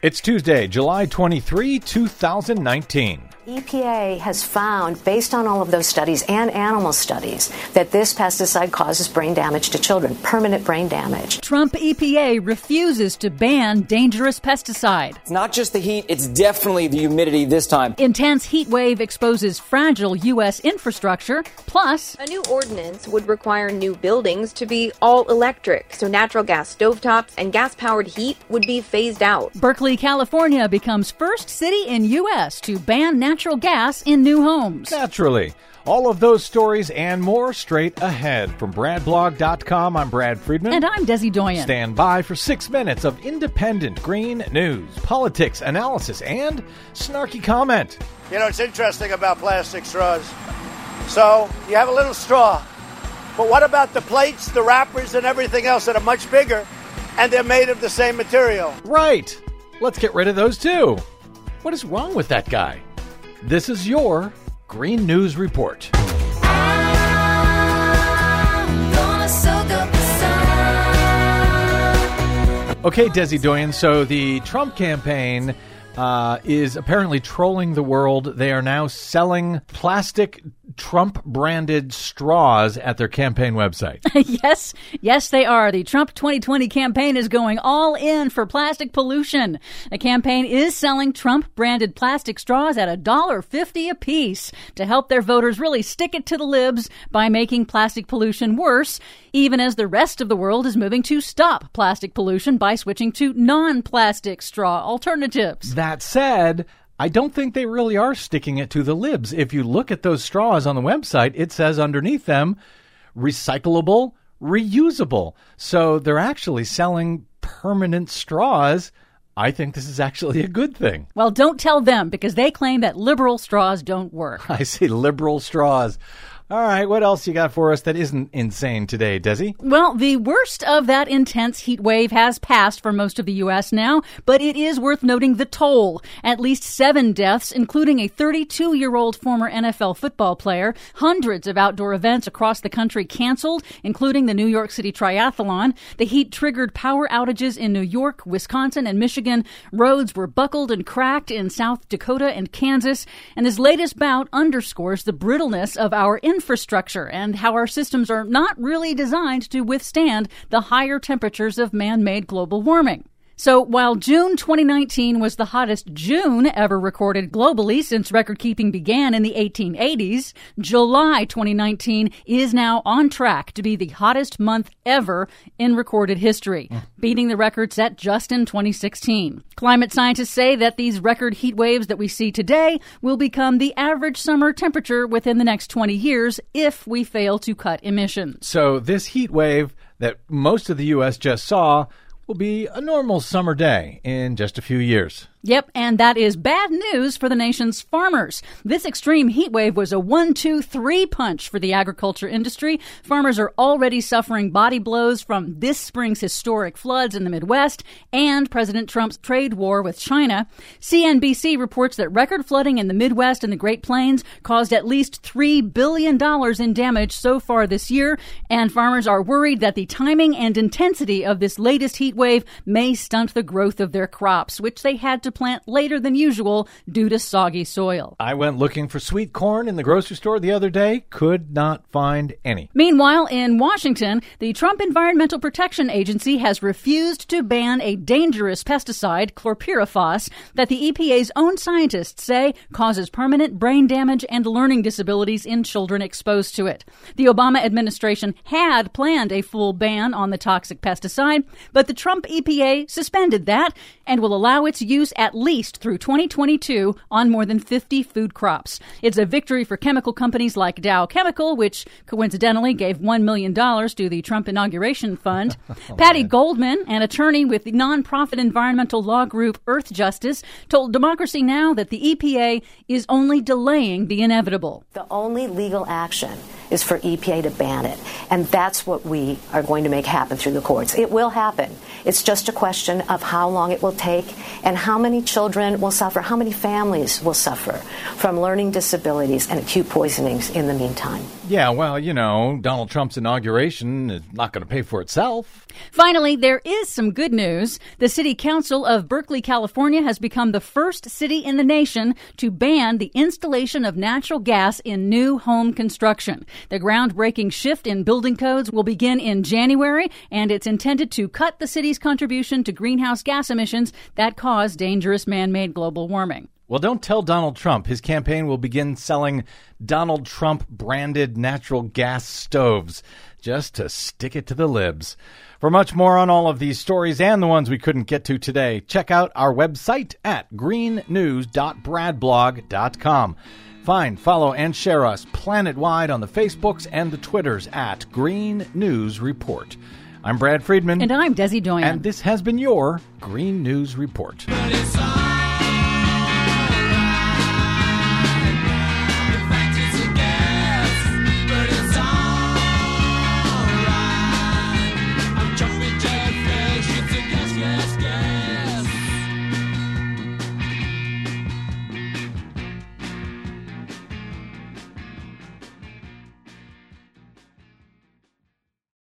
It's Tuesday, July 23, 2019. EPA has found, based on all of those studies and animal studies, that this pesticide causes brain damage to children, permanent brain damage. Trump EPA refuses to ban dangerous pesticide. It's not just the heat, it's definitely the humidity this time. Intense heat wave exposes fragile U.S. infrastructure. Plus, a new ordinance would require new buildings to be all electric, so natural gas stovetops and gas powered heat would be phased out. Berkeley, California becomes first city in U.S. to ban natural natural gas in new homes. Naturally. All of those stories and more straight ahead. From BradBlog.com, I'm Brad Friedman. And I'm Desi Doyen. Stand by for six minutes of independent green news, politics, analysis, and snarky comment. You know, it's interesting about plastic straws. So, you have a little straw. But what about the plates, the wrappers, and everything else that are much bigger, and they're made of the same material? Right. Let's get rid of those too. What is wrong with that guy? This is your Green News Report. Okay, Desi Doyen. So the Trump campaign uh, is apparently trolling the world. They are now selling plastic Trump branded straws at their campaign website. yes, yes, they are. The Trump 2020 campaign is going all in for plastic pollution. The campaign is selling Trump branded plastic straws at $1.50 a piece to help their voters really stick it to the libs by making plastic pollution worse, even as the rest of the world is moving to stop plastic pollution by switching to non plastic straw alternatives. That said, I don't think they really are sticking it to the libs. If you look at those straws on the website, it says underneath them recyclable, reusable. So they're actually selling permanent straws. I think this is actually a good thing. Well, don't tell them because they claim that liberal straws don't work. I see liberal straws. All right, what else you got for us that isn't insane today, Desi? Well, the worst of that intense heat wave has passed for most of the U.S. now, but it is worth noting the toll. At least seven deaths, including a 32 year old former NFL football player. Hundreds of outdoor events across the country canceled, including the New York City Triathlon. The heat triggered power outages in New York, Wisconsin, and Michigan. Roads were buckled and cracked in South Dakota and Kansas. And this latest bout underscores the brittleness of our infrastructure and how our systems are not really designed to withstand the higher temperatures of man made global warming. So while June 2019 was the hottest June ever recorded globally since record keeping began in the 1880s, July 2019 is now on track to be the hottest month ever in recorded history, hmm. beating the record set just in 2016. Climate scientists say that these record heat waves that we see today will become the average summer temperature within the next 20 years if we fail to cut emissions. So this heat wave that most of the U.S. just saw will be a normal summer day in just a few years. Yep, and that is bad news for the nation's farmers. This extreme heat wave was a one, two, three punch for the agriculture industry. Farmers are already suffering body blows from this spring's historic floods in the Midwest and President Trump's trade war with China. CNBC reports that record flooding in the Midwest and the Great Plains caused at least $3 billion in damage so far this year, and farmers are worried that the timing and intensity of this latest heat wave may stunt the growth of their crops, which they had to plant later than usual due to soggy soil. I went looking for sweet corn in the grocery store the other day, could not find any. Meanwhile, in Washington, the Trump Environmental Protection Agency has refused to ban a dangerous pesticide, chlorpyrifos, that the EPA's own scientists say causes permanent brain damage and learning disabilities in children exposed to it. The Obama administration had planned a full ban on the toxic pesticide, but the Trump EPA suspended that and will allow its use at least through 2022 on more than 50 food crops. It's a victory for chemical companies like Dow Chemical, which coincidentally gave $1 million to the Trump Inauguration Fund. oh, Patty man. Goldman, an attorney with the nonprofit environmental law group Earthjustice, told Democracy Now! that the EPA is only delaying the inevitable. The only legal action is for EPA to ban it. And that's what we are going to make happen through the courts. It will happen. It's just a question of how long it will take and how many children will suffer, how many families will suffer from learning disabilities and acute poisonings in the meantime. Yeah, well, you know, Donald Trump's inauguration is not going to pay for itself. Finally, there is some good news. The City Council of Berkeley, California has become the first city in the nation to ban the installation of natural gas in new home construction. The groundbreaking shift in building codes will begin in January, and it's intended to cut the city's contribution to greenhouse gas emissions that cause dangerous man made global warming. Well, don't tell Donald Trump. His campaign will begin selling Donald Trump branded natural gas stoves just to stick it to the libs. For much more on all of these stories and the ones we couldn't get to today, check out our website at greennews.bradblog.com. Find, follow, and share us planet wide on the Facebooks and the Twitters at Green News Report. I'm Brad Friedman. And I'm Desi Doyen. And this has been your Green News Report.